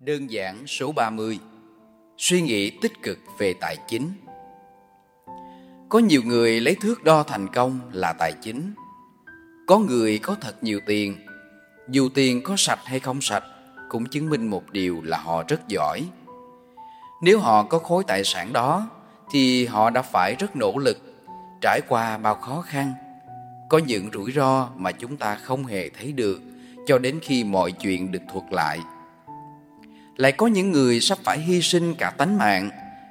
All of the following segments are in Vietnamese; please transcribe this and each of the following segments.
Đơn giản số 30 Suy nghĩ tích cực về tài chính. Có nhiều người lấy thước đo thành công là tài chính. Có người có thật nhiều tiền. Dù tiền có sạch hay không sạch Cũng chứng minh một điều là họ rất giỏi. Nếu họ có khối tài sản đó, Thì họ đã phải rất nỗ lực, Trải qua bao khó khăn. Có những rủi ro mà chúng ta không hề thấy được Cho đến khi mọi chuyện được thuật lại lại có những người sắp phải hy sinh cả tánh mạng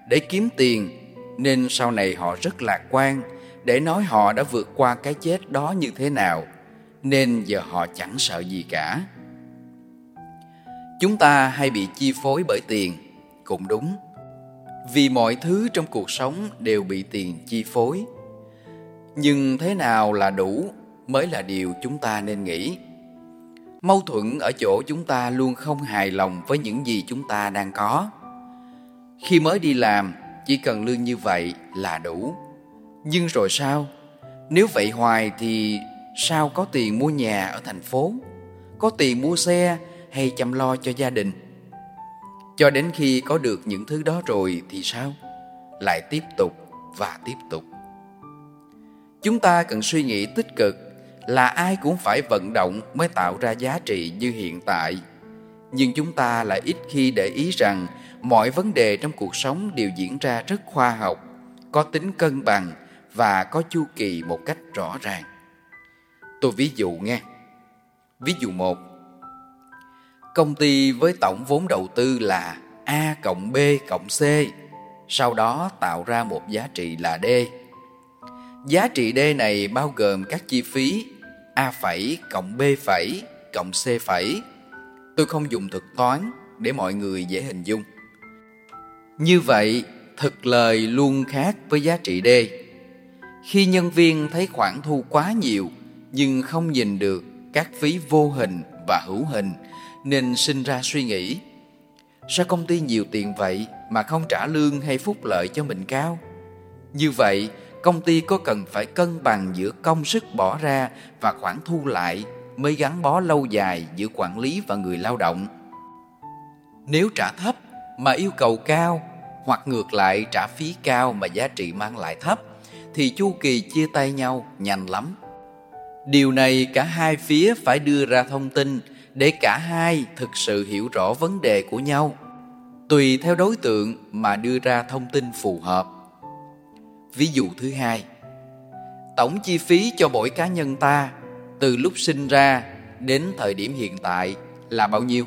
để kiếm tiền, nên sau này họ rất lạc quan để nói họ đã vượt qua cái chết đó như thế nào, nên giờ họ chẳng sợ gì cả. Chúng ta hay bị chi phối bởi tiền, cũng đúng. Vì mọi thứ trong cuộc sống đều bị tiền chi phối. Nhưng thế nào là đủ mới là điều chúng ta nên nghĩ mâu thuẫn ở chỗ chúng ta luôn không hài lòng với những gì chúng ta đang có. Khi mới đi làm, chỉ cần lương như vậy là đủ. Nhưng rồi sao? Nếu vậy hoài thì sao có tiền mua nhà ở thành phố? Có tiền mua xe hay chăm lo cho gia đình? Cho đến khi có được những thứ đó rồi thì sao? Lại tiếp tục và tiếp tục. Chúng ta cần suy nghĩ tích cực là ai cũng phải vận động mới tạo ra giá trị như hiện tại. Nhưng chúng ta lại ít khi để ý rằng mọi vấn đề trong cuộc sống đều diễn ra rất khoa học, có tính cân bằng và có chu kỳ một cách rõ ràng. Tôi ví dụ nghe. Ví dụ một, công ty với tổng vốn đầu tư là a cộng b cộng c, sau đó tạo ra một giá trị là d. Giá trị d này bao gồm các chi phí A phẩy cộng B phẩy cộng C phẩy. Tôi không dùng thực toán để mọi người dễ hình dung. Như vậy, thực lời luôn khác với giá trị D. Khi nhân viên thấy khoản thu quá nhiều nhưng không nhìn được các phí vô hình và hữu hình nên sinh ra suy nghĩ sao công ty nhiều tiền vậy mà không trả lương hay phúc lợi cho mình cao như vậy công ty có cần phải cân bằng giữa công sức bỏ ra và khoản thu lại mới gắn bó lâu dài giữa quản lý và người lao động. Nếu trả thấp mà yêu cầu cao hoặc ngược lại trả phí cao mà giá trị mang lại thấp, thì chu kỳ chia tay nhau nhanh lắm. Điều này cả hai phía phải đưa ra thông tin để cả hai thực sự hiểu rõ vấn đề của nhau. Tùy theo đối tượng mà đưa ra thông tin phù hợp. Ví dụ thứ hai, tổng chi phí cho mỗi cá nhân ta từ lúc sinh ra đến thời điểm hiện tại là bao nhiêu?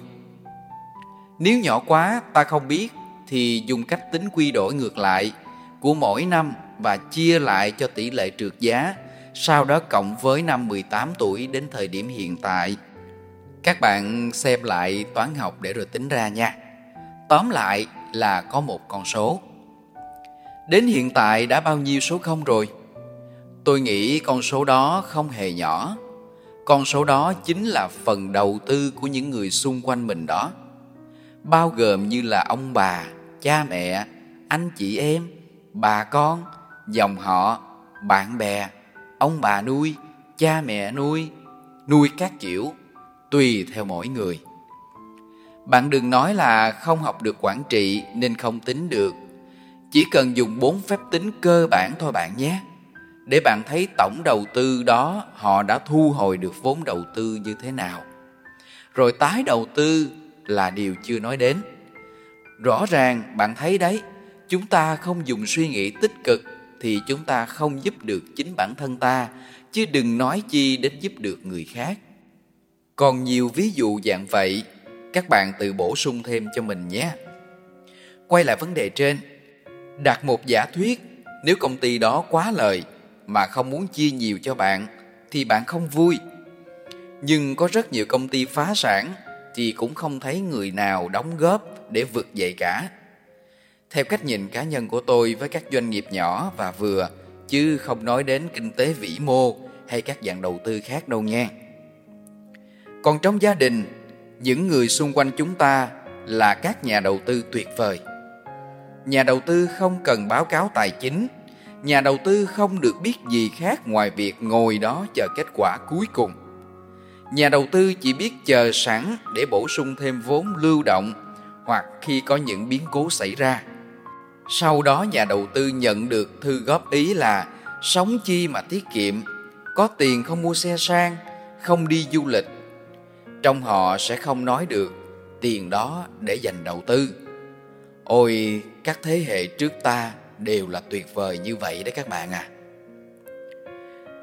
Nếu nhỏ quá ta không biết thì dùng cách tính quy đổi ngược lại của mỗi năm và chia lại cho tỷ lệ trượt giá, sau đó cộng với năm 18 tuổi đến thời điểm hiện tại. Các bạn xem lại toán học để rồi tính ra nha. Tóm lại là có một con số. Đến hiện tại đã bao nhiêu số không rồi? Tôi nghĩ con số đó không hề nhỏ. Con số đó chính là phần đầu tư của những người xung quanh mình đó. Bao gồm như là ông bà, cha mẹ, anh chị em, bà con, dòng họ, bạn bè, ông bà nuôi, cha mẹ nuôi, nuôi các kiểu, tùy theo mỗi người. Bạn đừng nói là không học được quản trị nên không tính được chỉ cần dùng bốn phép tính cơ bản thôi bạn nhé. Để bạn thấy tổng đầu tư đó họ đã thu hồi được vốn đầu tư như thế nào. Rồi tái đầu tư là điều chưa nói đến. Rõ ràng bạn thấy đấy, chúng ta không dùng suy nghĩ tích cực thì chúng ta không giúp được chính bản thân ta, chứ đừng nói chi đến giúp được người khác. Còn nhiều ví dụ dạng vậy, các bạn tự bổ sung thêm cho mình nhé. Quay lại vấn đề trên, đặt một giả thuyết, nếu công ty đó quá lời mà không muốn chia nhiều cho bạn, thì bạn không vui. Nhưng có rất nhiều công ty phá sản thì cũng không thấy người nào đóng góp để vực dậy cả. Theo cách nhìn cá nhân của tôi với các doanh nghiệp nhỏ và vừa, chứ không nói đến kinh tế vĩ mô hay các dạng đầu tư khác đâu nha. Còn trong gia đình, những người xung quanh chúng ta là các nhà đầu tư tuyệt vời nhà đầu tư không cần báo cáo tài chính. Nhà đầu tư không được biết gì khác ngoài việc ngồi đó chờ kết quả cuối cùng. Nhà đầu tư chỉ biết chờ sẵn để bổ sung thêm vốn lưu động hoặc khi có những biến cố xảy ra. Sau đó nhà đầu tư nhận được thư góp ý là sống chi mà tiết kiệm, có tiền không mua xe sang, không đi du lịch. Trong họ sẽ không nói được tiền đó để dành đầu tư ôi, các thế hệ trước ta đều là tuyệt vời như vậy đấy các bạn à.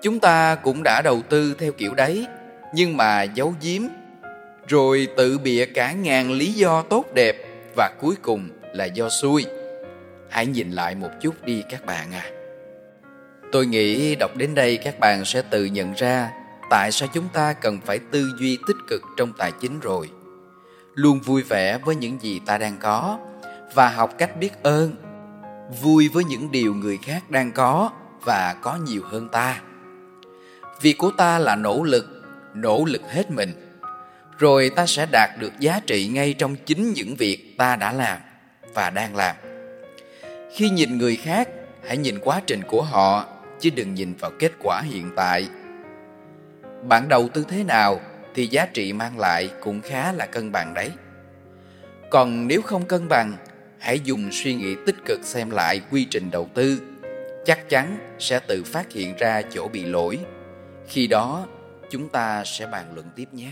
Chúng ta cũng đã đầu tư theo kiểu đấy, nhưng mà giấu giếm, rồi tự bịa cả ngàn lý do tốt đẹp và cuối cùng là do xui. Hãy nhìn lại một chút đi các bạn à. Tôi nghĩ đọc đến đây các bạn sẽ tự nhận ra tại sao chúng ta cần phải tư duy tích cực trong tài chính rồi. Luôn vui vẻ với những gì ta đang có và học cách biết ơn. Vui với những điều người khác đang có và có nhiều hơn ta. Việc của ta là nỗ lực nỗ lực hết mình. Rồi ta sẽ đạt được giá trị ngay trong chính những việc ta đã làm và đang làm. Khi nhìn người khác, hãy nhìn quá trình của họ, chứ đừng nhìn vào kết quả hiện tại. Bạn đầu tư thế nào thì giá trị mang lại cũng khá là cân bằng đấy. Còn nếu không cân bằng hãy dùng suy nghĩ tích cực xem lại quy trình đầu tư. Chắc chắn sẽ tự phát hiện ra chỗ bị lỗi. Khi đó, chúng ta sẽ bàn luận tiếp nhé.